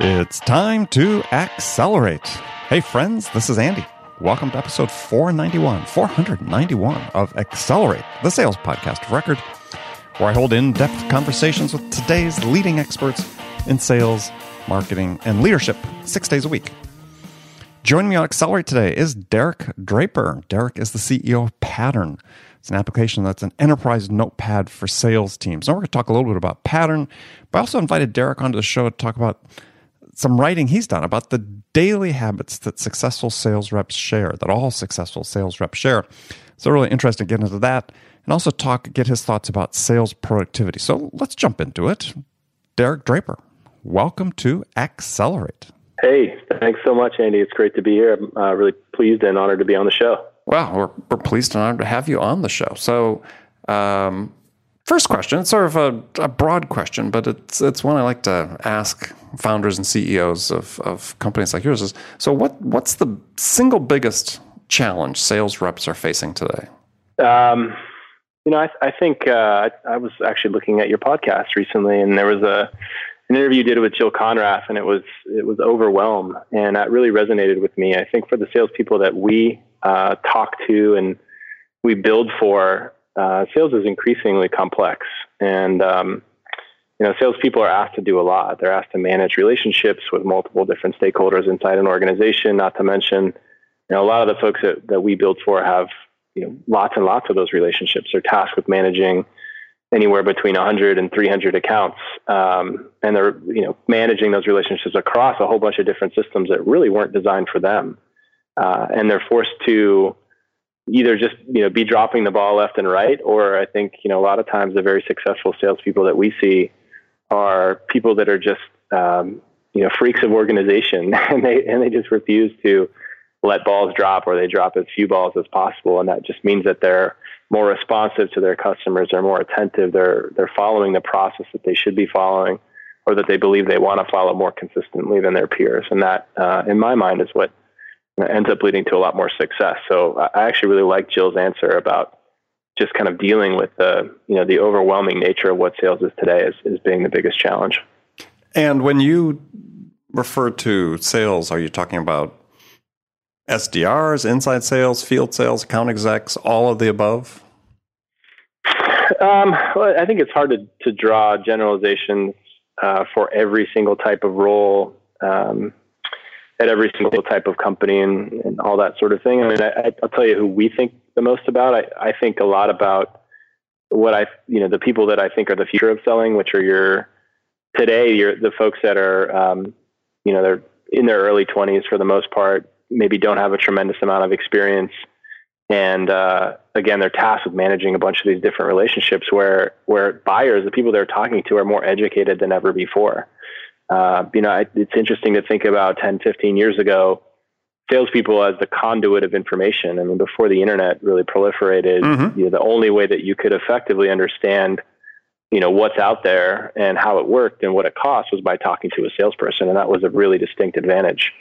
It's time to accelerate. Hey, friends, this is Andy. Welcome to episode 491, 491 of Accelerate, the sales podcast of record, where I hold in depth conversations with today's leading experts in sales, marketing, and leadership six days a week. Joining me on Accelerate today is Derek Draper. Derek is the CEO of Pattern. It's an application that's an enterprise notepad for sales teams. Now, we're going to talk a little bit about Pattern, but I also invited Derek onto the show to talk about some writing he's done about the daily habits that successful sales reps share, that all successful sales reps share. So, really interested to get into that and also talk, get his thoughts about sales productivity. So, let's jump into it. Derek Draper, welcome to Accelerate. Hey, thanks so much, Andy. It's great to be here. I'm uh, really pleased and honored to be on the show. Well, we're, we're pleased and honored to have you on the show. So, um, first question, it's sort of a, a, broad question, but it's it's one I like to ask founders and CEOs of, of companies like yours. Is so what what's the single biggest challenge sales reps are facing today? Um, you know, I, I think uh, I, I was actually looking at your podcast recently, and there was a an interview you did with Jill Konrath, and it was it was overwhelm, and that really resonated with me. I think for the salespeople that we uh, talk to and we build for, uh, sales is increasingly complex, and um, you know, salespeople are asked to do a lot. They're asked to manage relationships with multiple different stakeholders inside an organization. Not to mention, you know, a lot of the folks that, that we build for have you know lots and lots of those relationships. They're tasked with managing anywhere between 100 and 300 accounts, um, and they're you know managing those relationships across a whole bunch of different systems that really weren't designed for them uh, and they're forced to either just you know be dropping the ball left and right, or I think you know a lot of times the very successful salespeople that we see are people that are just um, you know freaks of organization, and they and they just refuse to let balls drop, or they drop as few balls as possible, and that just means that they're more responsive to their customers, they're more attentive, they're they're following the process that they should be following, or that they believe they want to follow more consistently than their peers, and that uh, in my mind is what ends up leading to a lot more success. So I actually really like Jill's answer about just kind of dealing with the you know the overwhelming nature of what sales is today as, as being the biggest challenge. And when you refer to sales, are you talking about SDRs, inside sales, field sales, account execs, all of the above? Um, well, I think it's hard to, to draw generalizations uh, for every single type of role. Um, at every single type of company and, and all that sort of thing. I mean, I, will tell you who we think the most about. I, I think a lot about what I, you know, the people that I think are the future of selling, which are your today, you're the folks that are, um, you know, they're in their early 20s for the most part, maybe don't have a tremendous amount of experience. And uh, again, they're tasked with managing a bunch of these different relationships where where buyers, the people they're talking to, are more educated than ever before. Uh, you know, it's interesting to think about 10, 15 years ago, salespeople as the conduit of information. I mean, before the internet really proliferated, mm-hmm. you know, the only way that you could effectively understand, you know, what's out there and how it worked and what it cost was by talking to a salesperson, and that was a really distinct advantage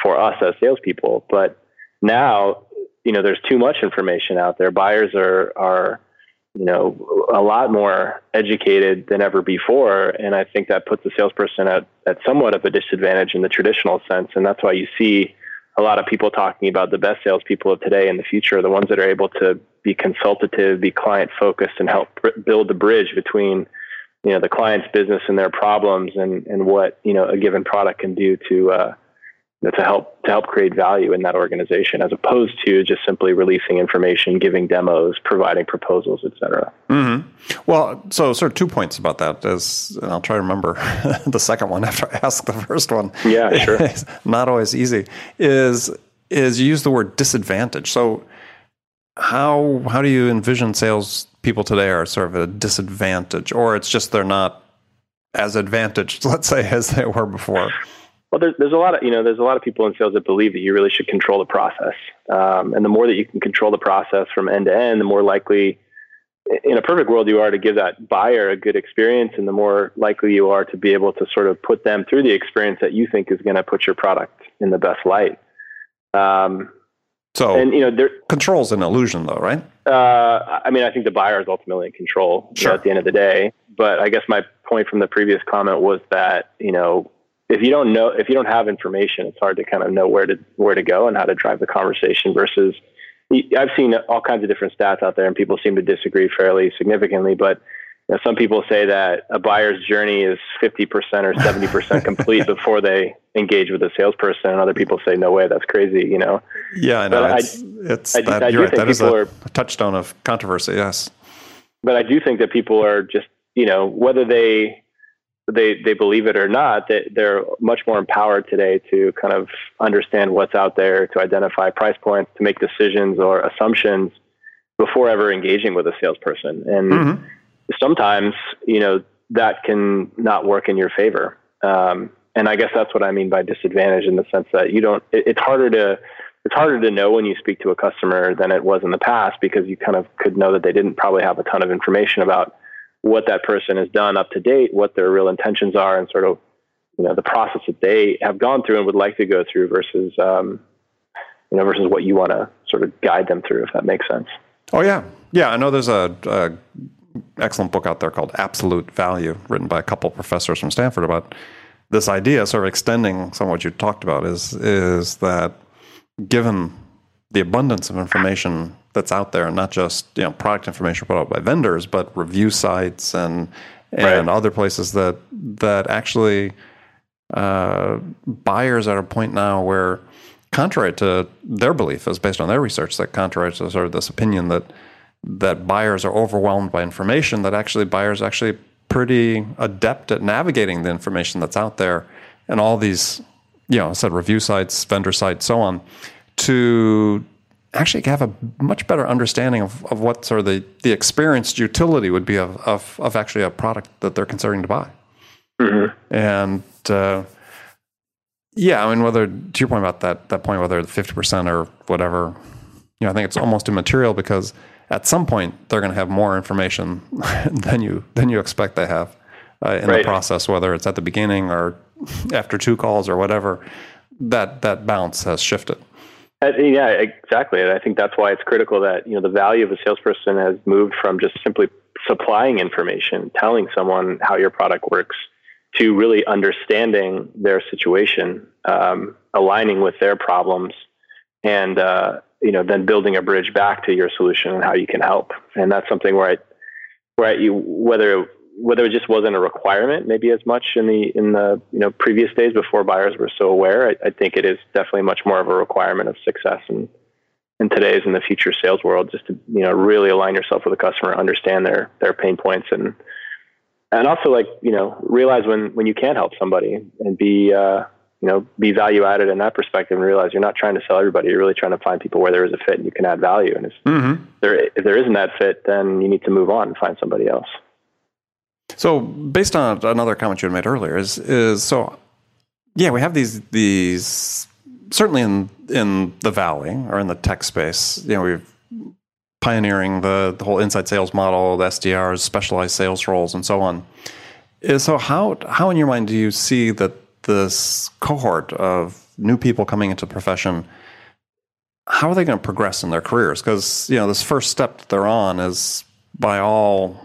for us as salespeople. But now, you know, there's too much information out there. Buyers are are you know, a lot more educated than ever before. And I think that puts the salesperson at, at somewhat of a disadvantage in the traditional sense. And that's why you see a lot of people talking about the best salespeople of today and the future, are the ones that are able to be consultative, be client focused, and help build the bridge between, you know, the client's business and their problems and, and what, you know, a given product can do to, uh, to help to help create value in that organization, as opposed to just simply releasing information, giving demos, providing proposals, etc. Mm-hmm. Well, so sort of two points about that. Is I'll try to remember the second one after I ask the first one. Yeah, sure. not always easy. Is is you use the word disadvantage. So how how do you envision sales people today are sort of a disadvantage, or it's just they're not as advantaged, let's say, as they were before? Well, there's, there's a lot of you know there's a lot of people in sales that believe that you really should control the process, um, and the more that you can control the process from end to end, the more likely, in a perfect world, you are to give that buyer a good experience, and the more likely you are to be able to sort of put them through the experience that you think is going to put your product in the best light. Um, so, and you know, there, control's an illusion, though, right? Uh, I mean, I think the buyer is ultimately in control sure. you know, at the end of the day. But I guess my point from the previous comment was that you know if you don't know if you don't have information, it's hard to kind of know where to where to go and how to drive the conversation. Versus, I've seen all kinds of different stats out there, and people seem to disagree fairly significantly. But you know, some people say that a buyer's journey is 50% or 70% complete before they engage with a salesperson. And other people say, no way, that's crazy, you know? Yeah, I it's, I, it's I, that, I you're right. That is a, are, a touchstone of controversy, yes. But I do think that people are just, you know, whether they, they, they believe it or not, that they're much more empowered today to kind of understand what's out there, to identify price points, to make decisions or assumptions before ever engaging with a salesperson. And, mm-hmm sometimes you know that can not work in your favor. Um, and I guess that's what I mean by disadvantage in the sense that you don't. It, it's harder to it's harder to know when you speak to a customer than it was in the past because you kind of could know that they didn't probably have a ton of information about what that person has done up to date, what their real intentions are, and sort of you know the process that they have gone through and would like to go through versus um, you know versus what you want to sort of guide them through, if that makes sense. Oh yeah, yeah. I know there's a, a excellent book out there called Absolute Value, written by a couple professors from Stanford about this idea, sort of extending some of what you talked about, is is that given the abundance of information that's out there, and not just you know product information put out by vendors, but review sites and and right. other places that that actually uh, buyers are at a point now where, contrary to their belief, is based on their research, that contrary to sort of this opinion that that buyers are overwhelmed by information that actually buyers are actually pretty adept at navigating the information that's out there and all these you know I said review sites vendor sites so on to actually have a much better understanding of, of what sort of the, the experienced utility would be of, of, of actually a product that they're considering to buy mm-hmm. and uh, yeah I mean whether to your point about that that point whether 50% or whatever you know I think it's almost immaterial because at some point they're going to have more information than you than you expect they have uh, in right. the process, whether it's at the beginning or after two calls or whatever. That that balance has shifted. Yeah, exactly. And I think that's why it's critical that you know the value of a salesperson has moved from just simply supplying information, telling someone how your product works, to really understanding their situation, um, aligning with their problems, and uh, you know, then building a bridge back to your solution and how you can help. And that's something where I, where I, you, whether whether it just wasn't a requirement, maybe as much in the in the you know previous days before buyers were so aware. I, I think it is definitely much more of a requirement of success in in today's and the future sales world. Just to you know really align yourself with the customer, understand their their pain points, and and also like you know realize when when you can't help somebody and be uh, you know, be value added in that perspective and realize you're not trying to sell everybody. You're really trying to find people where there is a fit and you can add value. And if mm-hmm. there if there isn't that fit, then you need to move on and find somebody else. So, based on another comment you had made earlier, is is so, yeah, we have these these certainly in in the valley or in the tech space. You know, we've pioneering the the whole inside sales model, the SDRs, specialized sales roles, and so on. So how how in your mind do you see that this cohort of new people coming into the profession, how are they going to progress in their careers? Because you know this first step that they're on is by all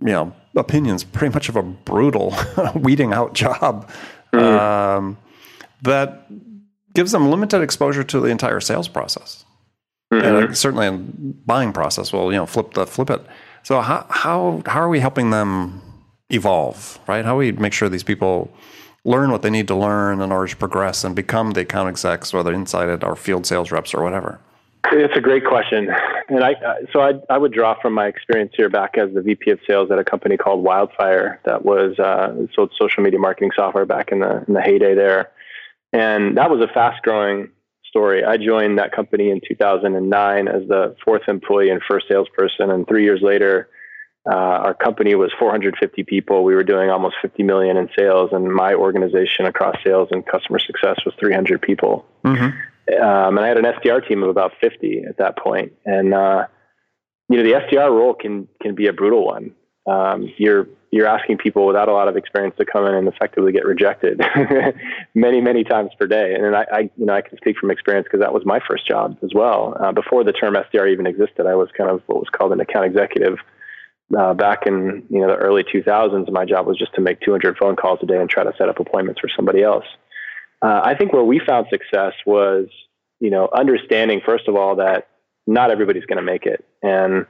you know opinions pretty much of a brutal weeding out job mm-hmm. um, that gives them limited exposure to the entire sales process mm-hmm. and certainly in buying process will you know flip the flip it so how how how are we helping them evolve right how we make sure these people learn what they need to learn in order to progress and become the account execs, whether inside it or field sales reps or whatever? It's a great question, and I so I, I would draw from my experience here back as the VP of sales at a company called Wildfire that was uh, sold social media marketing software back in the in the heyday there, and that was a fast growing story. I joined that company in 2009 as the fourth employee and first salesperson, and three years later, uh, our company was 450 people. We were doing almost 50 million in sales, and my organization across sales and customer success was 300 people. Mm-hmm. Um, and I had an SDR team of about 50 at that point. And uh, you know, the SDR role can can be a brutal one. Um, you're you're asking people without a lot of experience to come in and effectively get rejected many many times per day. And I, I you know I can speak from experience because that was my first job as well. Uh, before the term SDR even existed, I was kind of what was called an account executive uh, back in you know the early 2000s, my job was just to make 200 phone calls a day and try to set up appointments for somebody else. Uh, I think where we found success was you know understanding first of all that not everybody's going to make it, and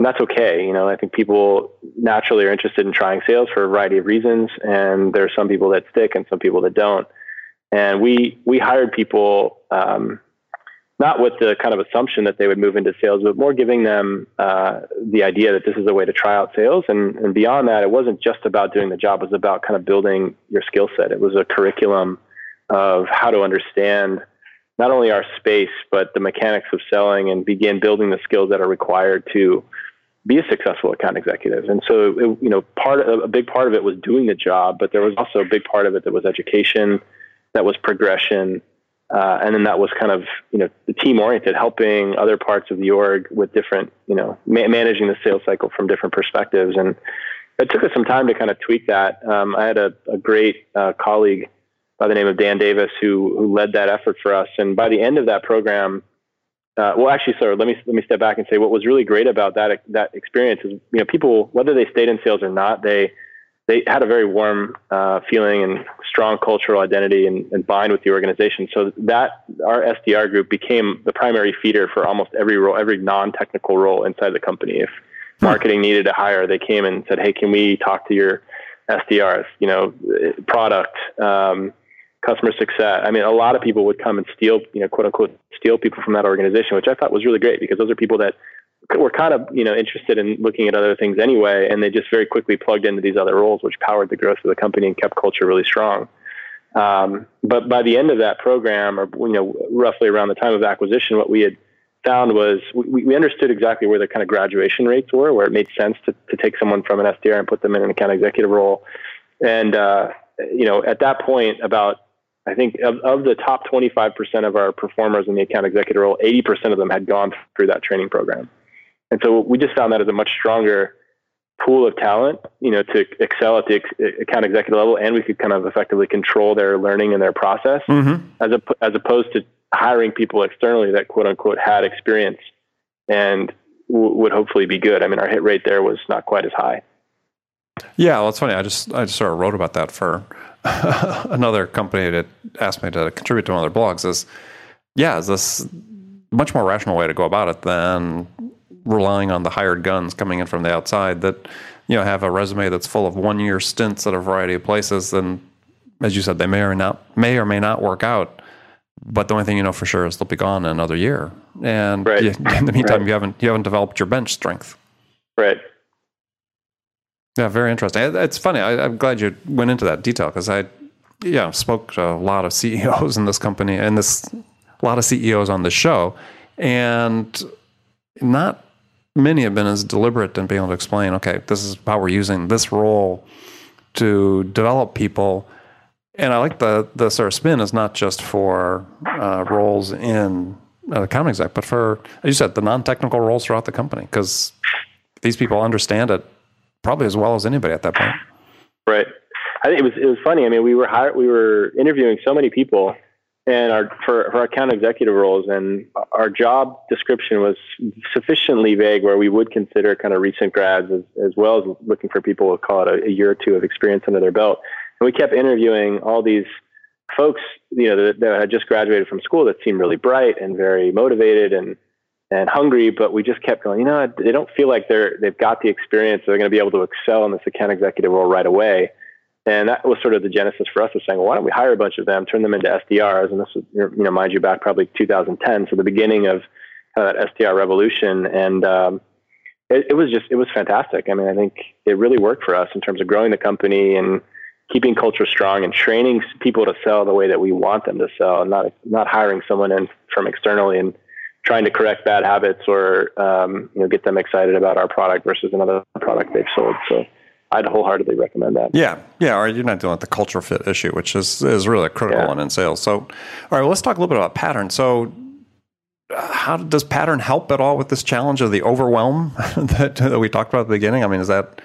and that's okay. You know, I think people naturally are interested in trying sales for a variety of reasons, and there are some people that stick and some people that don't. And we we hired people um, not with the kind of assumption that they would move into sales, but more giving them uh, the idea that this is a way to try out sales. And, and beyond that, it wasn't just about doing the job; it was about kind of building your skill set. It was a curriculum of how to understand not only our space but the mechanics of selling and begin building the skills that are required to be a successful account executive. And so, it, you know, part of, a big part of it was doing the job, but there was also a big part of it that was education, that was progression, uh, and then that was kind of you know the team oriented, helping other parts of the org with different you know ma- managing the sales cycle from different perspectives. And it took us some time to kind of tweak that. Um, I had a, a great uh, colleague by the name of Dan Davis who who led that effort for us. And by the end of that program, uh, well, actually, sorry, let me let me step back and say what was really great about that that experience is you know people whether they stayed in sales or not they they had a very warm uh, feeling and strong cultural identity and, and, bind with the organization. So that our SDR group became the primary feeder for almost every role, every non-technical role inside the company. If hmm. marketing needed to hire, they came and said, "Hey, can we talk to your SDRs? You know, product, um, customer success." I mean, a lot of people would come and steal, you know, quote unquote, steal people from that organization, which I thought was really great because those are people that were kind of you know interested in looking at other things anyway, and they just very quickly plugged into these other roles, which powered the growth of the company and kept culture really strong. Um, but by the end of that program, or you know, roughly around the time of acquisition, what we had found was we, we understood exactly where the kind of graduation rates were, where it made sense to, to take someone from an SDR and put them in an account executive role. And uh, you know, at that point, about I think of, of the top 25% of our performers in the account executive role, 80% of them had gone through that training program. And so we just found that as a much stronger pool of talent, you know, to excel at the ex- account executive level, and we could kind of effectively control their learning and their process, mm-hmm. as a, as opposed to hiring people externally that quote unquote had experience and w- would hopefully be good. I mean, our hit rate there was not quite as high. Yeah, well, it's funny. I just I just sort of wrote about that for another company that asked me to contribute to one of their blogs. Is yeah, is this much more rational way to go about it than relying on the hired guns coming in from the outside that you know have a resume that's full of one year stints at a variety of places and as you said they may or not may or may not work out but the only thing you know for sure is they'll be gone in another year and right. you, in the meantime right. you haven't you haven't developed your bench strength right yeah very interesting it's funny I, am glad you went into that detail because i yeah spoke to a lot of ceos in this company and this a lot of ceos on the show and not many have been as deliberate in being able to explain, okay, this is how we're using this role to develop people. And I like the the sort of spin is not just for uh, roles in uh, account exec, but for as you said, the non technical roles throughout the company because these people understand it probably as well as anybody at that point. Right. I think it was it was funny. I mean, we were hired, we were interviewing so many people and our for, for our account executive roles and our job description was sufficiently vague where we would consider kind of recent grads as, as well as looking for people who call it a, a, year or two of experience under their belt and we kept interviewing all these folks you know that, that had just graduated from school that seemed really bright and very motivated and and hungry but we just kept going you know they don't feel like they're they've got the experience they're going to be able to excel in this account executive role right away and that was sort of the genesis for us of saying, well, why don't we hire a bunch of them, turn them into SDRs? And this was, you know, mind you, back probably 2010, so the beginning of kind of that SDR revolution. And um, it, it, was just, it was fantastic. I mean, I think it really worked for us in terms of growing the company and keeping culture strong and training people to sell the way that we want them to sell, and not not hiring someone in from externally and trying to correct bad habits or um, you know get them excited about our product versus another product they've sold. So I'd wholeheartedly recommend that. Yeah, yeah. Or you're not dealing with the culture fit issue, which is is really a critical yeah. one in sales. So, all right, well, let's talk a little bit about pattern. So, uh, how does pattern help at all with this challenge of the overwhelm that, that we talked about at the beginning? I mean, is that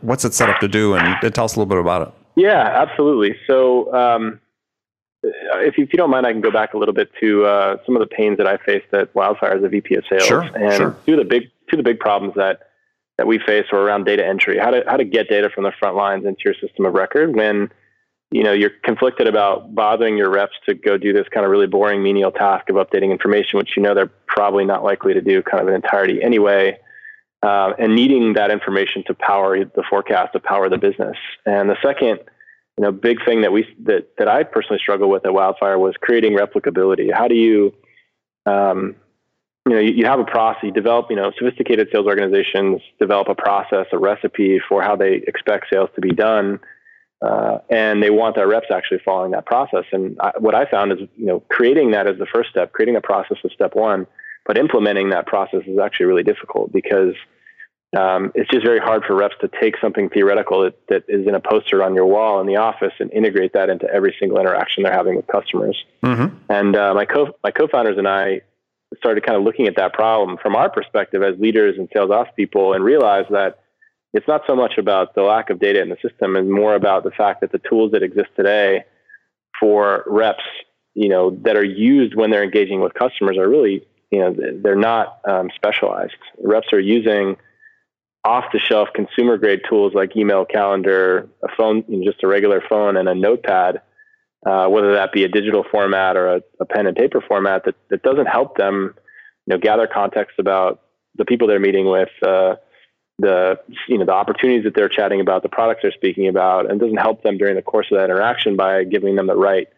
what's it set up to do? And tell us a little bit about it. Yeah, absolutely. So, um, if you, if you, don't mind, I can go back a little bit to uh, some of the pains that I faced at Wildfire as a VP of Sales, sure, and sure. two of the big two of the big problems that that we face are around data entry, how to how to get data from the front lines into your system of record when you know you're conflicted about bothering your reps to go do this kind of really boring menial task of updating information, which you know they're probably not likely to do kind of in entirety anyway, uh, and needing that information to power the forecast, to power the business. And the second, you know, big thing that we that that I personally struggle with at Wildfire was creating replicability. How do you um, you know, you, you, have a process, you develop, you know, sophisticated sales organizations develop a process, a recipe for how they expect sales to be done. Uh, and they want their reps actually following that process. And I, what I found is, you know, creating that is the first step, creating a process is step one, but implementing that process is actually really difficult because um, it's just very hard for reps to take something theoretical that, that is in a poster on your wall in the office and integrate that into every single interaction they're having with customers. Mm-hmm. And uh, my co my co-founders and I started kind of looking at that problem from our perspective as leaders and sales ops people and realized that it's not so much about the lack of data in the system and more about the fact that the tools that exist today for reps, you know, that are used when they're engaging with customers are really, you know, they're not um, specialized. Reps are using off the shelf consumer grade tools like email, calendar, a phone, just a regular phone and a notepad uh, whether that be a digital format or a, a, pen and paper format that, that doesn't help them, you know, gather context about the people they're meeting with, uh, the you know the opportunities that they're chatting about, the products they're speaking about, and doesn't help them during the course of that interaction by giving them the right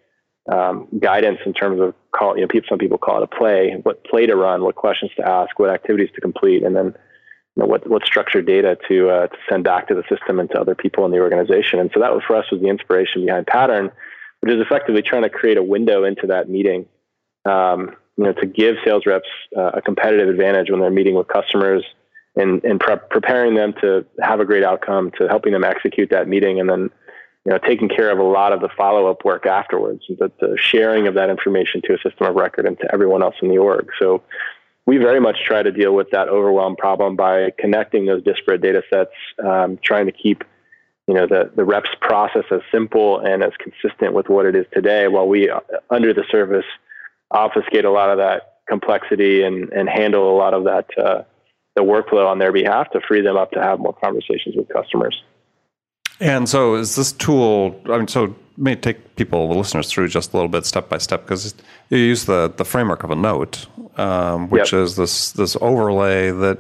um, guidance in terms of call. You know, people, some people call it a play, what play to run, what questions to ask, what activities to complete, and then know, what what structured data to uh, to send back to the system and to other people in the organization. And so that was for us was the inspiration behind Pattern which is effectively trying to create a window into that meeting, um, you know, to give sales reps uh, a competitive advantage when they're meeting with customers and, and pre- preparing them to have a great outcome, to helping them execute that meeting, and then, you know, taking care of a lot of the follow-up work afterwards, the, the sharing of that information to a system of record and to everyone else in the org. So we very much try to deal with that overwhelm problem by connecting those disparate data sets, um, trying to keep you know the the reps process as simple and as consistent with what it is today while we uh, under the surface obfuscate a lot of that complexity and and handle a lot of that uh, the workflow on their behalf to free them up to have more conversations with customers and so is this tool i mean so may take people the listeners through just a little bit step by step because you use the the framework of a note um, which yep. is this this overlay that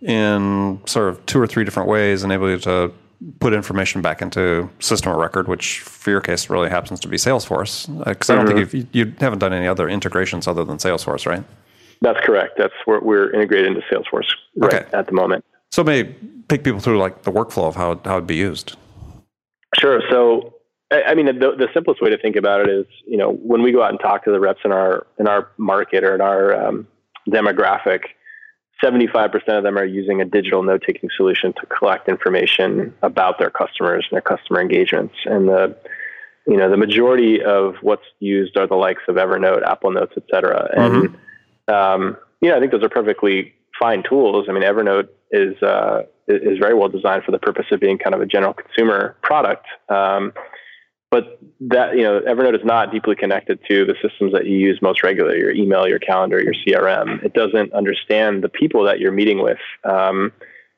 in sort of two or three different ways enable you to put information back into system of record, which for your case really happens to be Salesforce. Because uh, I don't mm-hmm. think you haven't done any other integrations other than Salesforce, right? That's correct. That's where we're integrated into Salesforce right okay. at the moment. So may take people through like the workflow of how how it'd be used. Sure. So I mean, the, the simplest way to think about it is, you know, when we go out and talk to the reps in our in our market or in our um, demographic, 75% of them are using a digital note taking solution to collect information about their customers and their customer engagements. And the, you know, the majority of what's used are the likes of Evernote, Apple Notes, et cetera. And, mm-hmm. um, you know, I think those are perfectly fine tools. I mean, Evernote is, uh, is very well designed for the purpose of being kind of a general consumer product. Um, but that you know evernote is not deeply connected to the systems that you use most regularly your email your calendar your crm it doesn't understand the people that you're meeting with um,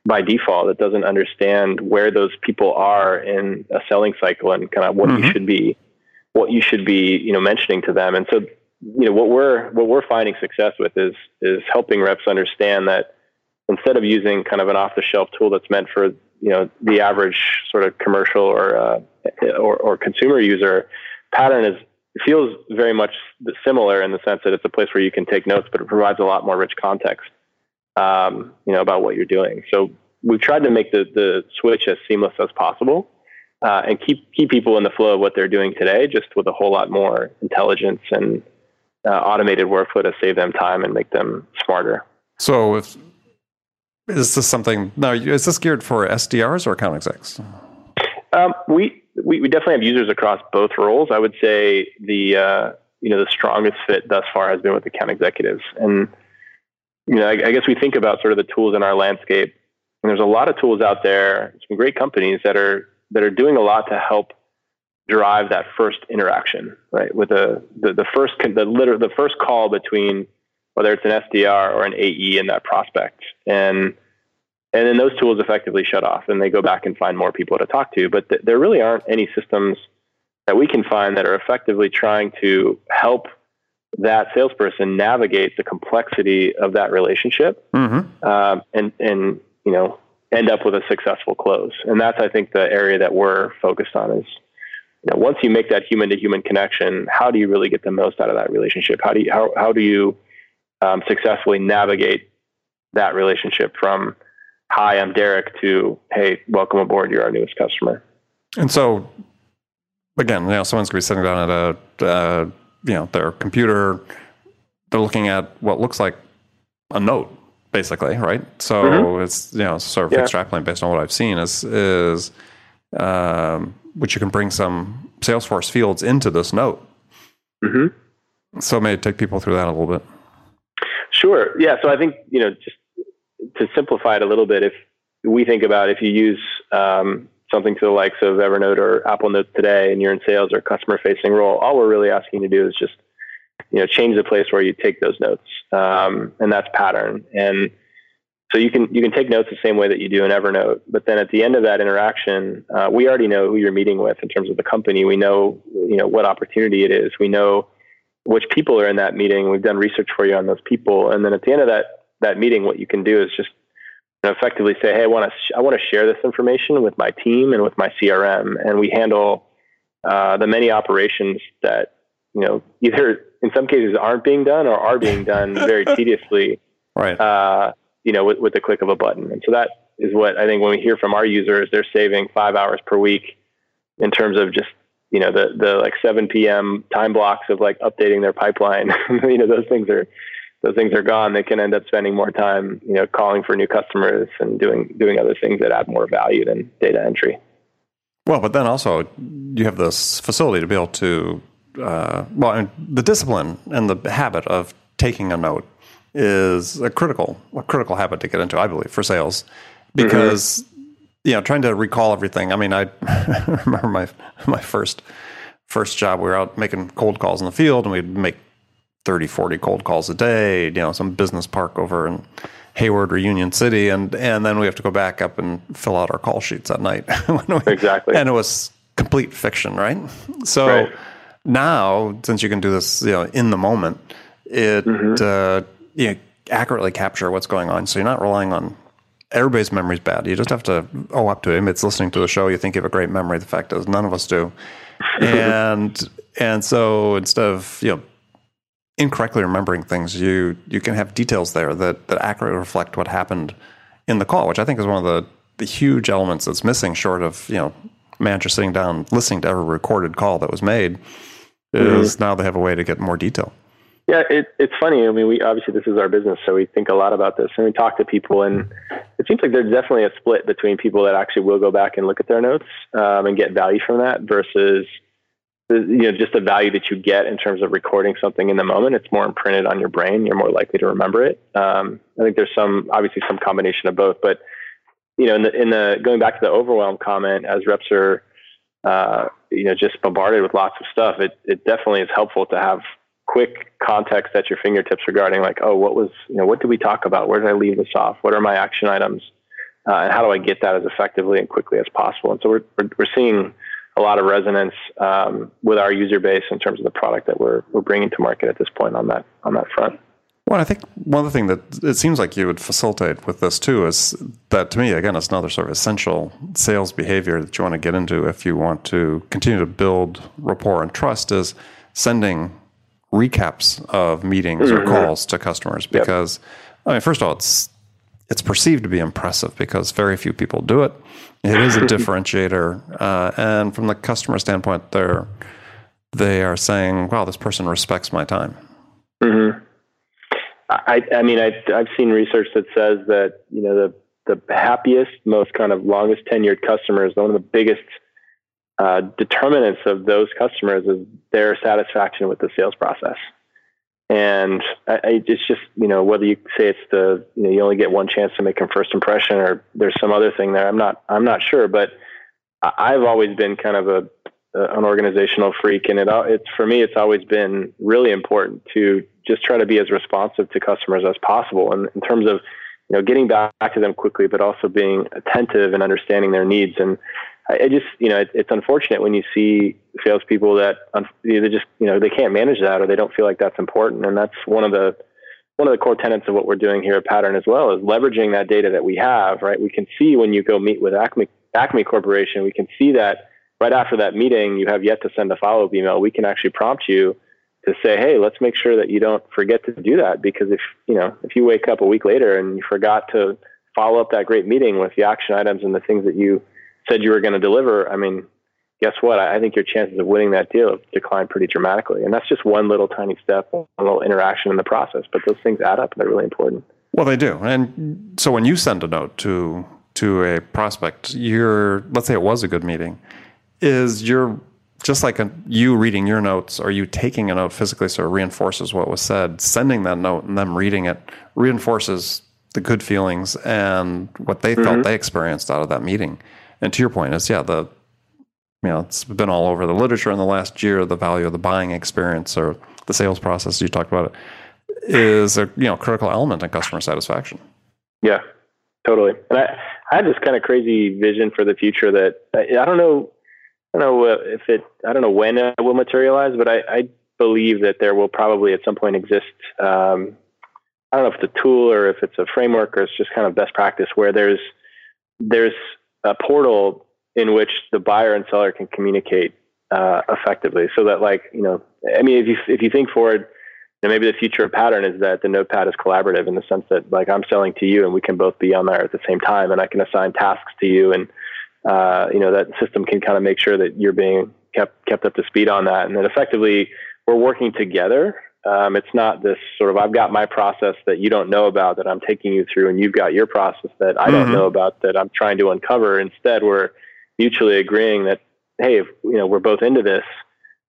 by default it doesn't understand where those people are in a selling cycle and kind of what mm-hmm. you should be what you should be you know mentioning to them and so you know what we're what we're finding success with is is helping reps understand that instead of using kind of an off the shelf tool that's meant for you know the average sort of commercial or uh, or, or, consumer user, Pattern is feels very much similar in the sense that it's a place where you can take notes, but it provides a lot more rich context, um, you know, about what you're doing. So we've tried to make the the switch as seamless as possible. Uh, and keep keep people in the flow of what they're doing today, just with a whole lot more intelligence and uh, automated workflow to save them time and make them smarter. So, if is this something now? Is this geared for SDRs or account execs? Um, we, we, we definitely have users across both roles. I would say the uh, you know the strongest fit thus far has been with account executives, and you know I, I, guess we think about sort of the tools in our landscape. And there's a lot of tools out there, some great companies that are that are doing a lot to help drive that first interaction, right? With the the, the first the the first call between whether it's an SDR or an AE in that prospect. And and then those tools effectively shut off and they go back and find more people to talk to. But th- there really aren't any systems that we can find that are effectively trying to help that salesperson navigate the complexity of that relationship Mm-hmm. um, and and you know end up with a successful close. And that's I think the area that we're focused on is you know once you make that human to human connection, how do you really get the most out of that relationship? How do you how how do you um, successfully navigate that relationship from hi I'm Derek to hey welcome aboard you're our newest customer. And so, again, you know, someone's going to be sitting down at a, uh, you know, their computer. They're looking at what looks like a note, basically, right? So Mhm. it's you know sort of Yeah. extrapolating based on what I've seen is is um, which you can bring some Salesforce fields into this note. hmm So maybe take people through that a little bit. Sure. Yeah. So I think, you know, just to simplify it a little bit, if we think about if you use um, something to the likes of Evernote or Apple Notes today and you're in sales or customer facing role, all we're really asking you to do is just, you know, change the place where you take those notes. Um, and that's pattern. And so you can, you can take notes the same way that you do in Evernote, but then at the end of that interaction, uh, we already know who you're meeting with in terms of the company. We know, you know, what opportunity it is. We know which people are in that meeting. We've done research for you on those people, and then at the end of that that meeting, what you can do is just effectively say, "Hey, I want to sh- I want to share this information with my team and with my CRM," and we handle uh, the many operations that you know either in some cases aren't being done or are being done very tediously. Right. Uh, you know, with, with the click of a button, and so that is what I think when we hear from our users, they're saving five hours per week in terms of just you know the the like 7 p.m. time blocks of like updating their pipeline. you know, those things are those things are gone. They can end up spending more time, you know, calling for new customers and doing doing other things that add more value than data entry. Well, but then also you have this facility to be able to, uh, well, the discipline and the habit of taking a note is a critical, a critical habit to get into, I believe, for sales, because you know, trying to recall everything. I mean, I remember my my first first job. We were out making cold calls in the field, and we'd make 30, 40 cold calls a day. You know, some business park over in Hayward or Union City, and and then we have to go back up and fill out our call sheets at night. When we- Exactly. and it was complete fiction, right? So Right. now, since you can do this, you know, in the moment, it Mm-hmm. uh, you know, accurately capture what's going on. So you're not relying on everybody's memory's bad. You just have to owe up to him. It's listening to the show. You think you have a great memory. The fact is, none of us do. And and so instead of you know incorrectly remembering things, you you can have details there that that accurately reflect what happened in the call, which I think is one of the the huge elements that's missing, short of you know manager sitting down listening to every recorded call that was made. Mm-hmm. Is now they have a way to get more detail. Yeah, it, it's funny. I mean, we obviously this is our business, so we think a lot about this, and we talk to people, and it seems like there's definitely a split between people that actually will go back and look at their notes um, and get value from that versus the, you know just the value that you get in terms of recording something in the moment. It's more imprinted on your brain. You're more likely to remember it. Um, I think there's some obviously some combination of both, but you know, in the in the going back to the overwhelm comment, as reps are uh, you know just bombarded with lots of stuff, it it definitely is helpful to have quick context at your fingertips regarding like, oh, what was, you know, what did we talk about? Where did I leave this off? What are my action items? Uh, and how do I get that as effectively and quickly as possible? And so we're, we're, we're seeing a lot of resonance um, with our user base in terms of the product that we're, we're bringing to market at this point on that, on that front. Well, I think one other thing that it seems like you would facilitate with this too is that to me, again, it's another sort of essential sales behavior that you want to get into if you want to continue to build rapport and trust is sending recaps of meetings or calls to customers because I mean, first of all, it's it's perceived to be impressive because very few people do it. It is a differentiator, uh, and from the customer standpoint, they're they are saying, "Wow, this person respects my time." Mm-hmm. I, I mean, I, I've seen research that says that you know the the happiest, most kind of longest tenured customers, one of the biggest uh, determinants of those customers is their satisfaction with the sales process. And I, I, it's just you know whether you say it's the you know you only get one chance to make a first impression or there's some other thing there. I'm not I'm not sure, but I've always been kind of a an organizational freak, and it it's for me it's always been really important to just try to be as responsive to customers as possible. And in terms of you know, getting back to them quickly, but also being attentive and understanding their needs. And I, just, you know, it, it's unfortunate when you see salespeople that they just, you know, they can't manage that or they don't feel like that's important. And that's one of the one of the core tenets of what we're doing here at Pattern as well is leveraging that data that we have. Right, we can see when you go meet with Acme Acme Corporation, we can see that right after that meeting, you have yet to send a follow up email. We can actually prompt you to say, hey, let's make sure that you don't forget to do that because if you know if you wake up a week later and you forgot to follow up that great meeting with the action items and the things that you said you were going to deliver, I mean, guess what? I think your chances of winning that deal decline pretty dramatically. And that's just one little tiny step, one little interaction in the process. But those things add up and they're really important. Well, they do. And so when you send a note to to a prospect, you're let's say it was a good meeting, is you're just like a, you reading your notes or you taking a note physically so it reinforces what was said sending that note and them reading it reinforces the good feelings and what they mm-hmm. felt they experienced out of that meeting and to your point is yeah the you know it's been all over the literature in the last year the value of the buying experience or the sales process you talked about it is a you know critical element in customer satisfaction yeah totally and i, I have this kind of crazy vision for the future that I, I don't know I don't know if it, I don't know when it will materialize, but I, I believe that there will probably at some point exist. Um, I don't know if it's a tool or if it's a framework or it's just kind of best practice where there's there's a portal in which the buyer and seller can communicate uh, effectively, so that like you know, I mean, if you if you think forward, you know, maybe the future of pattern is that the notepad is collaborative in the sense that like I'm selling to you and we can both be on there at the same time, and I can assign tasks to you and uh, you know that system can kind of make sure that you're being kept kept up to speed on that, and then effectively we're working together. Um, it's not this sort of I've got my process that you don't know about that I'm taking you through, and you've got your process that I don't mm-hmm. know about that I'm trying to uncover. Instead, we're mutually agreeing that hey, if you know we're both into this,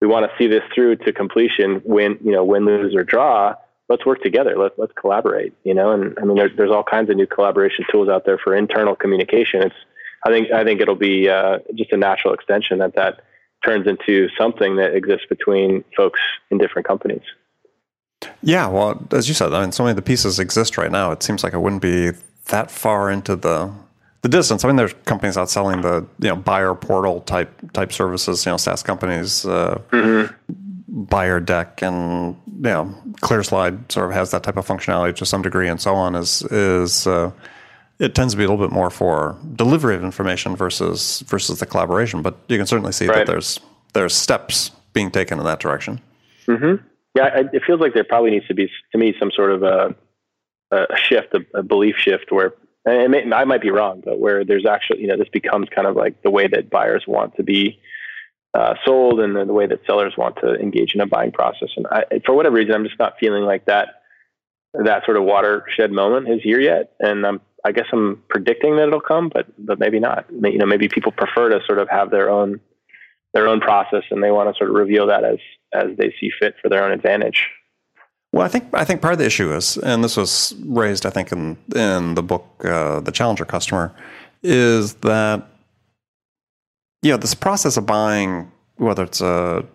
we want to see this through to completion. Win, you know, win, lose or draw. Let's work together. Let's let's collaborate. You know, and I mean, there's there's all kinds of new collaboration tools out there for internal communication. It's I think I think it'll be uh, just a natural extension that that turns into something that exists between folks in different companies. Yeah, well, as you said, I mean, so many of the pieces exist right now. It seems like it wouldn't be that far into the the distance. I mean, there's companies out selling the you know buyer portal type type services. You know, SaaS companies, uh, mm-hmm. Buyer Deck, and you know, ClearSlide sort of has that type of functionality to some degree, and so on. Is is uh, it tends to be a little bit more for delivery of information versus versus the collaboration. But you can certainly see right. that there's there's steps being taken in that direction. Mm-hmm. Yeah, it feels like there probably needs to be to me some sort of a, a shift, a, a belief shift where. May, I might be wrong, but where there's actually, you know, this becomes kind of like the way that buyers want to be uh, sold and the way that sellers want to engage in a buying process. And I, for whatever reason, I'm just not feeling like that that sort of watershed moment is here yet. And I'm I guess I'm predicting that it'll come, but but maybe not. You know, maybe people prefer to sort of have their own their own process, and they want to sort of reveal that as as they see fit for their own advantage. Well, I think I think part of the issue is, and this was raised, I think, in in the book, uh, the Challenger Customer, is that you know this process of buying, whether it's a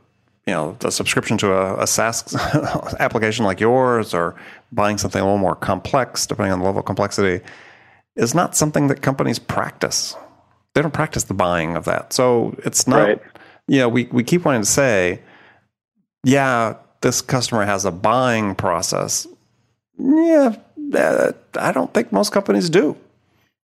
you know a subscription to a, a SaaS application like yours, or buying something a little more complex, depending on the level of complexity, is not something that companies practice. They don't practice the buying of that. So it's not, right. You know, we, we keep wanting to say, yeah, this customer has a buying process. Yeah, uh, I don't think most companies do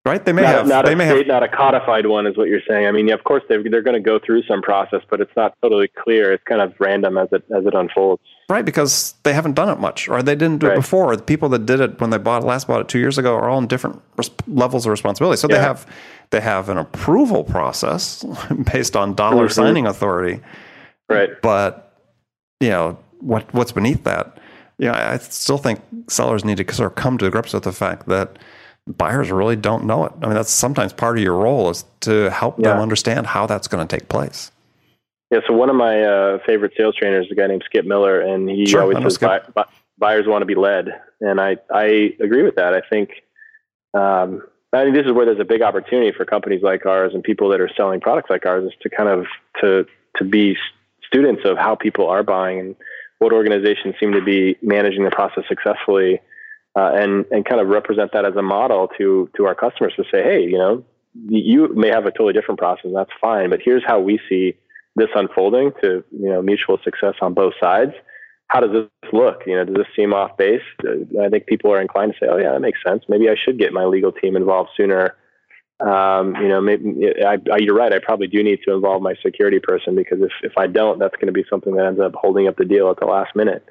right? They may not, have not they a may state, have not a codified one, is what you're saying. I mean, of course they're they're going to go through some process, but it's not totally clear. It's kind of random as it as it unfolds. Right, because they haven't done it much, or they didn't do right. it before. The people that did it when they bought last bought it two years ago are all in different res- levels of responsibility. So yeah. they have they have an approval process based on dollar mm-hmm. signing authority. Right, but you know what what's beneath that. Yeah, I still think sellers need to sort of come to grips with the fact that buyers really don't know it. I mean, that's sometimes part of your role is to help yeah. them understand how that's going to take place. Yeah. So one of my uh, favorite sales trainers is a guy named Skip Miller, and he sure, always says buy, buy, buyers want to be led, and I I agree with that. I think. Um, I think this is where there's a big opportunity for companies like ours and people that are selling products like ours is to kind of to to be students of how people are buying and what organizations seem to be managing the process successfully uh, and and kind of represent that as a model to to our customers to say, hey, you know, you may have a totally different process, that's fine, but here's how we see this unfolding to you know mutual success on both sides. How does this look? You know, does this seem off base? Uh, I think people are inclined to say, "Oh yeah, that makes sense. Maybe I should get my legal team involved sooner." Um, you know, maybe I, I, you're right. I probably do need to involve my security person because if if I don't, that's going to be something that ends up holding up the deal at the last minute.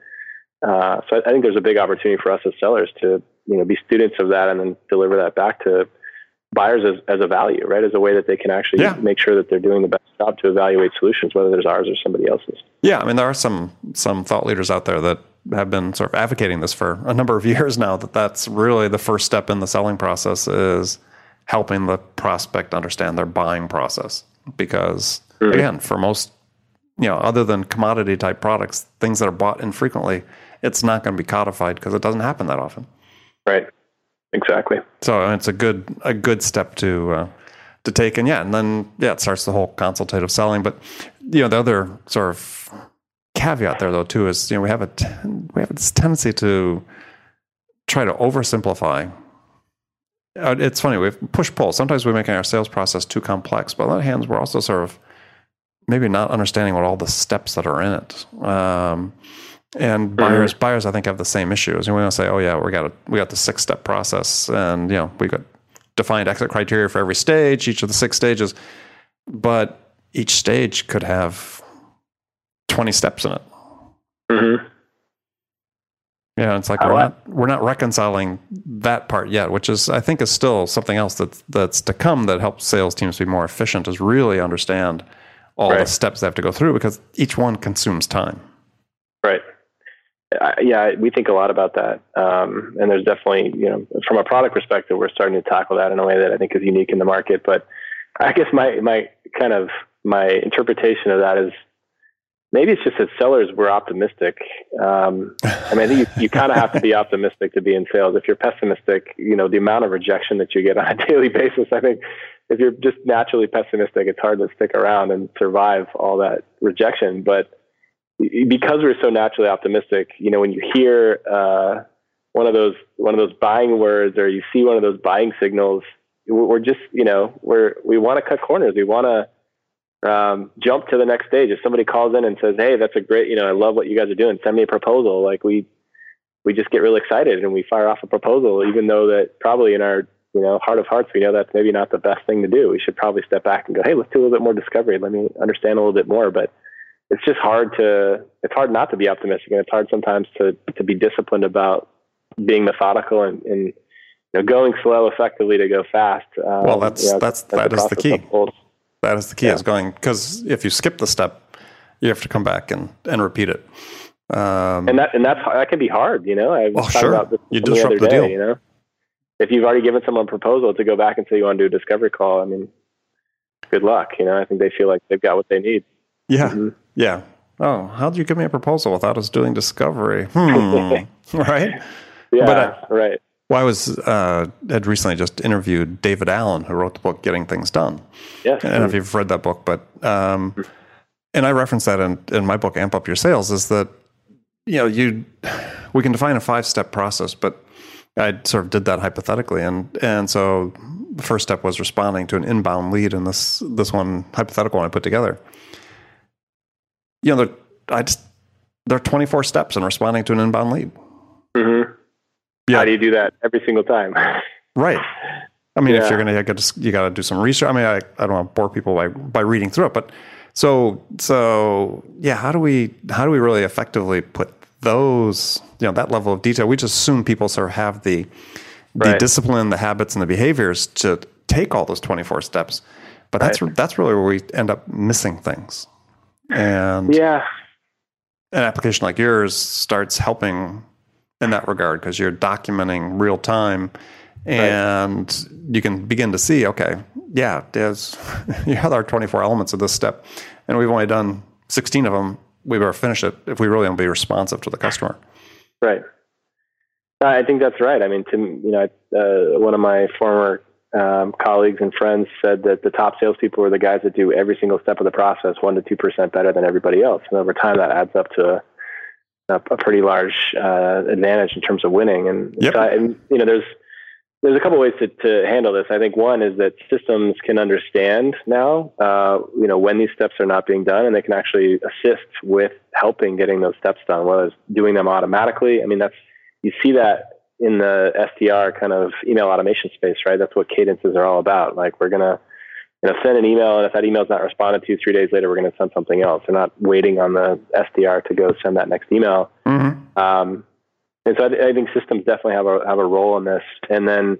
Uh, so I, I think there's a big opportunity for us as sellers to you know be students of that and then deliver that back to buyers as, as a value, right? As a way that they can actually yeah. make sure that they're doing the best job to evaluate solutions, whether there's ours or somebody else's. Yeah, I mean, there are some some thought leaders out there that have been sort of advocating this for a number of years now. That that's really the first step in the selling process is helping the prospect understand their buying process. Because mm-hmm. again, for most, you know, other than commodity type products, things that are bought infrequently, it's not going to be codified because it doesn't happen that often. Right. Exactly. So it's a good a good step to uh, to take, and yeah, and then yeah, it starts the whole consultative selling. But you know, the other sort of caveat there though too is you know we have a t- we have this tendency to try to oversimplify. Uh, it's funny we push pull. Sometimes we're making our sales process too complex, but on the other hand, we're also sort of maybe not understanding what all the steps that are in it. Um, and mm-hmm. buyers, mm-hmm. buyers, I think have the same issues. And we want to say, oh yeah, we got a, we got the six step process, and you know we got defined exit criteria for every stage, each of the six stages, but each stage could have twenty steps in it. Mm-hmm. Yeah, it's like we're not we're not reconciling that part yet, which is I think is still something else that's that's to come that helps sales teams be more efficient. Is really understand all right. the steps they have to go through because each one consumes time. Yeah, we think a lot about that. Um, and there's definitely, you know, from a product perspective, we're starting to tackle that in a way that I think is unique in the market. But I guess my, my kind of my interpretation of that is maybe it's just that sellers were optimistic. Um, I mean, you, you kind of have to be optimistic to be in sales. If you're pessimistic, you know, the amount of rejection that you get on a daily basis, I think if you're just naturally pessimistic, it's hard to stick around and survive all that rejection. But because we're so naturally optimistic, you know, when you hear uh, one of those one of those buying words or you see one of those buying signals, we're just you know we're we want to cut corners. We want to um, jump to the next stage. If somebody calls in and says, "Hey, that's a great," you know, I love what you guys are doing. Send me a proposal. Like we we just get real excited and we fire off a proposal, even though that probably in our you know heart of hearts we know that's maybe not the best thing to do. We should probably step back and go, "Hey, let's do a little bit more discovery. Let me understand a little bit more." But it's just hard to it's hard not to be optimistic and it's hard sometimes to to be disciplined about being methodical and, and you know going slow effectively to go fast. Um, well that's you know, that's that is the key. that is the key yeah. is going because if you skip the step you have to come back and and repeat it. Um, and that and that's that can be hard you know? I was well, sure. about this you disrupt the, the day, deal. you know? If you've already given someone a proposal to go back and say you want to do a discovery call I mean good luck you know? I think they feel like they've got what they need yeah mm-hmm. Yeah. Oh, how did you give me a proposal without us doing discovery? Hmm. right. Yeah. But I, right. Well, I was uh, had recently just interviewed David Allen, who wrote the book "Getting Things Done." Yeah, I don't know if you've read that book, but um, mm-hmm. and I reference that in, in my book, "Amp Up Your Sales." Is that you know you we can define a five step process, but I sort of did that hypothetically, and and so the first step was responding to an inbound lead, and this this one hypothetical one I put together you know, there, I just, there are 24 steps in responding to an inbound lead. Mm-hmm. Yeah. How do you do that every single time? right. I mean, yeah. if you're going to get, you got to do some research. I mean, I, I don't want to bore people by, by reading through it, but so, so yeah, how do we, how do we really effectively put those, you know, that level of detail? We just assume people sort of have the, the right. discipline, the habits and the behaviors to take all those 24 steps. But that's, right. that's really where we end up missing things. And yeah, an application like yours starts helping in that regard because you're documenting real time and right. you can begin to see okay yeah there's you have our 24 elements of this step. And we've only done 16 of them. We better finish it if we really want to be responsive to the customer. Right. I think that's right. I mean to you know uh, one of my former um, colleagues and friends said that the top salespeople are the guys that do every single step of the process one to two percent better than everybody else, and over time that adds up to a, a pretty large uh, advantage in terms of winning. And, yep. so I, and you know, there's there's a couple ways to, to handle this. I think one is that systems can understand now, uh, you know, when these steps are not being done, and they can actually assist with helping getting those steps done, whether it's doing them automatically. I mean, that's you see that in the SDR kind of email automation space, right? That's what cadences are all about. Like we're gonna, you know, send an email, and if that email is not responded to three days later, we're gonna send something else. We're not waiting on the SDR to go send that next email. Mm-hmm. Um, and so I, I, think systems definitely have a have a role in this. And then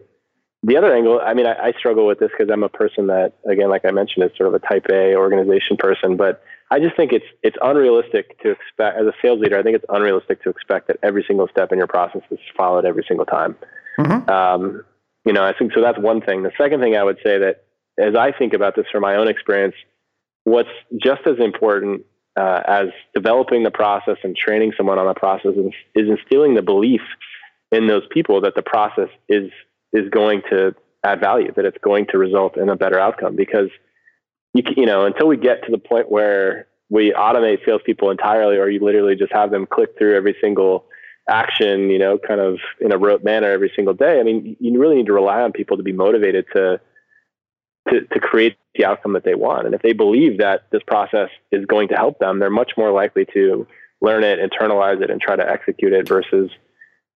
the other angle, I mean, I, I struggle with this because I'm a person that, again, like I mentioned, is sort of a Type A organization person. But I just think it's it's unrealistic to expect as a sales leader. I think it's unrealistic to expect that every single step in your process is followed every single time. Mm-hmm. Um, you know, I think so. That's one thing. The second thing I would say that, as I think about this from my own experience, what's just as important uh, as developing the process and training someone on the process is, is instilling the belief in those people that the process is is going to add value, that it's going to result in a better outcome. Because you you know until we get to the point where we automate salespeople entirely, or you literally just have them click through every single action, you know, kind of in a rote manner every single day. I mean, you really need to rely on people to be motivated to to, to create the outcome that they want. And if they believe that this process is going to help them, they're much more likely to learn it, internalize it, and try to execute it versus,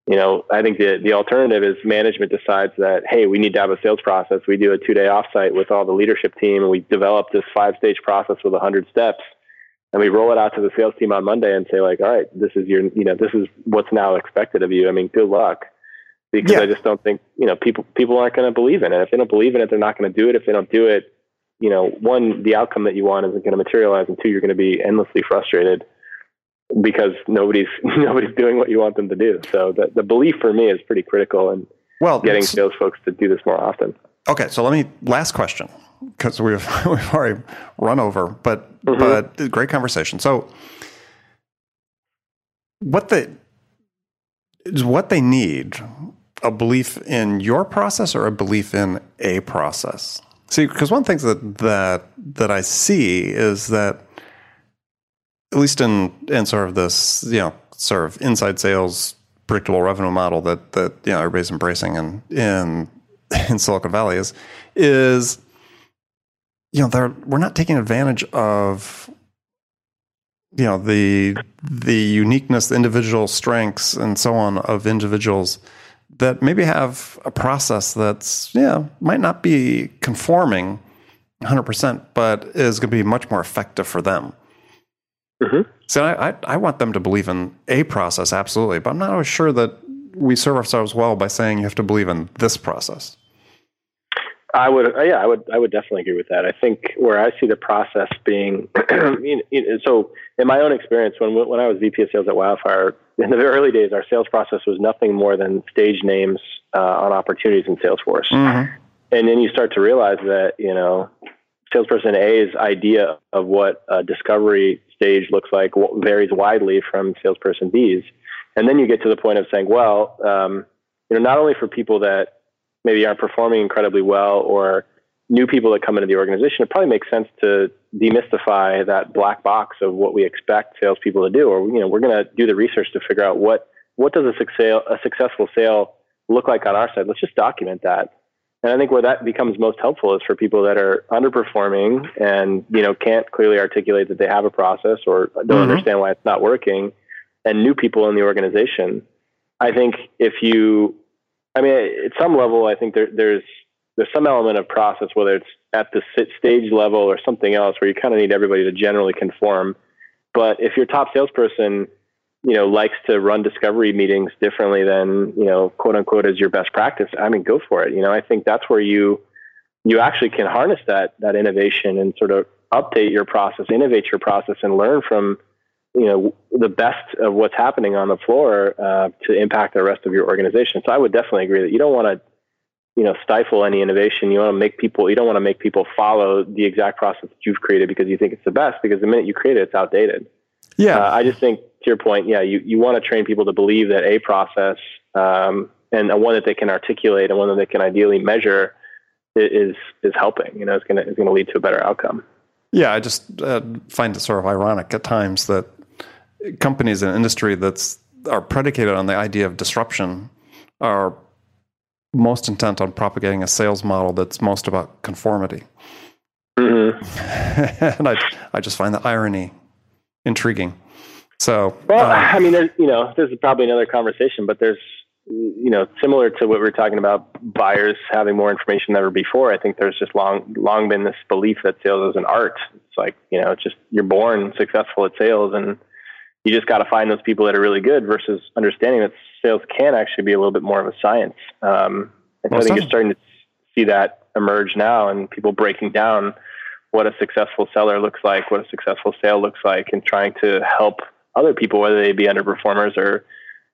you know, I think the, the alternative is management decides that, hey, we need to have a sales process. We do a two day offsite with all the leadership team and we develop this five stage process with a hundred steps and we roll it out to the sales team on Monday and say like, all right, this is your, you know, this is what's now expected of you. I mean, good luck because yeah. I just don't think you know people people aren't going to believe in it. If they don't believe in it, they're not going to do it. If they don't do it, you know, one the outcome that you want isn't going to materialize, and two, you're going to be endlessly frustrated because nobody's nobody's doing what you want them to do. So the the belief for me is pretty critical in well getting sales folks to do this more often. Okay, so let me last question because we've we've already run over, but mm-hmm. but great conversation. So what the is what they need a belief in your process or a belief in a process? See, because one thing that that that I see is that at least in in sort of this, you know, sort of inside sales predictable revenue model that that you know everybody's embracing in in in Silicon Valley is is you know we're not taking advantage of you know the the uniqueness, the individual strengths, and so on of individuals that maybe have a process that's yeah might not be conforming 100% but is going to be much more effective for them mm-hmm. so I, I, I, want them to believe in a process absolutely but i'm not always sure that we serve ourselves well by saying you have to believe in this process I would, uh, yeah, I would, I would definitely agree with that. I think where I see the process being, you know, so in my own experience, when when I was VP of Sales at Wildfire, in the early days, our sales process was nothing more than stage names uh, on opportunities in Salesforce, mm-hmm. and then you start to realize that you know, salesperson A's idea of what a discovery stage looks like varies widely from salesperson B's, and then you get to the point of saying, well, um, you know, not only for people that maybe aren't performing incredibly well or new people that come into the organization, it probably makes sense to demystify that black box of what we expect salespeople to do. Or you know, we're going to do the research to figure out what what does a, success, a successful sale look like on our side. Let's just document that. And I think where that becomes most helpful is for people that are underperforming and you know can't clearly articulate that they have a process or don't mm-hmm. understand why it's not working, and new people in the organization. I think if you I mean, at some level, I think there, there's there's some element of process, whether it's at the stage level or something else, where you kind of need everybody to generally conform. But if your top salesperson, you know, likes to run discovery meetings differently than you know, quote unquote, is your best practice, I mean, go for it. You know, I think that's where you you actually can harness that that innovation and sort of update your process, innovate your process, and learn from you know the best of what's happening on the floor uh, to impact the rest of your organization. So I would definitely agree that you don't want to you know stifle any innovation. You want to make people you don't want to make people follow the exact process that you've created because you think it's the best. Because the minute you create it, it's outdated. Yeah, uh, I just think to your point, yeah, you you want to train people to believe that a process um, and one that they can articulate and one that they can ideally measure is is helping. You know, it's gonna is gonna lead to a better outcome. Yeah, I just uh, find it sort of ironic at times that companies and industry that's are predicated on the idea of disruption are most intent on propagating a sales model that's most about conformity. Mm-hmm. and I, I just find the irony intriguing. So, well, uh, I mean, there's, you know, this is probably another conversation, but there's, you know, similar to what we are talking about buyers having more information than ever before. I think there's just long, long been this belief that sales is an art. It's like, you know, it's just you're born successful at sales and you just got to find those people that are really good versus understanding that sales can actually be a little bit more of a science. Um, and well, I think you're starting to see that emerge now and people breaking down what a successful seller looks like, what a successful sale looks like, and trying to help other people, whether they be underperformers or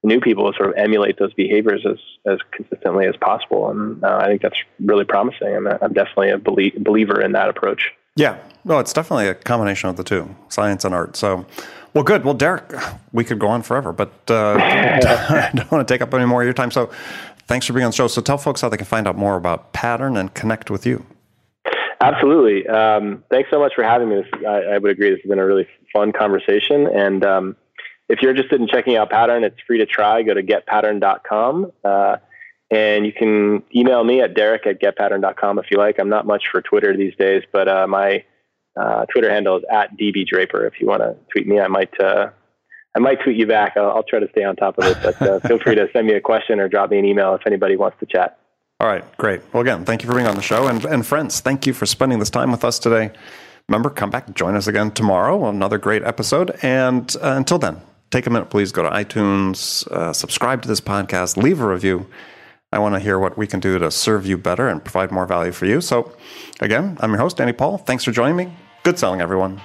new people, sort of emulate those behaviors as, as consistently as possible. And uh, I think that's really promising. And I'm definitely a belie- believer in that approach. Yeah, no, it's definitely a combination of the two, science and art. So, well, good. Well, Derek, we could go on forever, but uh, I don't want to take up any more of your time. So, thanks for being on the show. So, tell folks how they can find out more about Pattern and connect with you. Absolutely. Um, thanks so much for having me. This, I, I, would agree. This has been a really fun conversation. And um, if you're interested in checking out Pattern, it's free to try. Go to getpattern.com. Uh, and you can email me at derek at getpattern.com if you like. I'm not much for Twitter these days, but uh, my uh, Twitter handle is at dbdraper. If you want to tweet me, I might uh, I might tweet you back. I'll, I'll, try to stay on top of it, but uh, feel free to send me a question or drop me an email if anybody wants to chat. All right, great. Well, again, thank you for being on the show. And, and friends, thank you for spending this time with us today. Remember, come back, join us again tomorrow, another great episode. And uh, until then, take a minute, please go to iTunes, uh, subscribe to this podcast, leave a review. I want to hear what we can do to serve you better and provide more value for you. So, again, I'm your host, Andy Paul. Thanks for joining me. Good selling, everyone.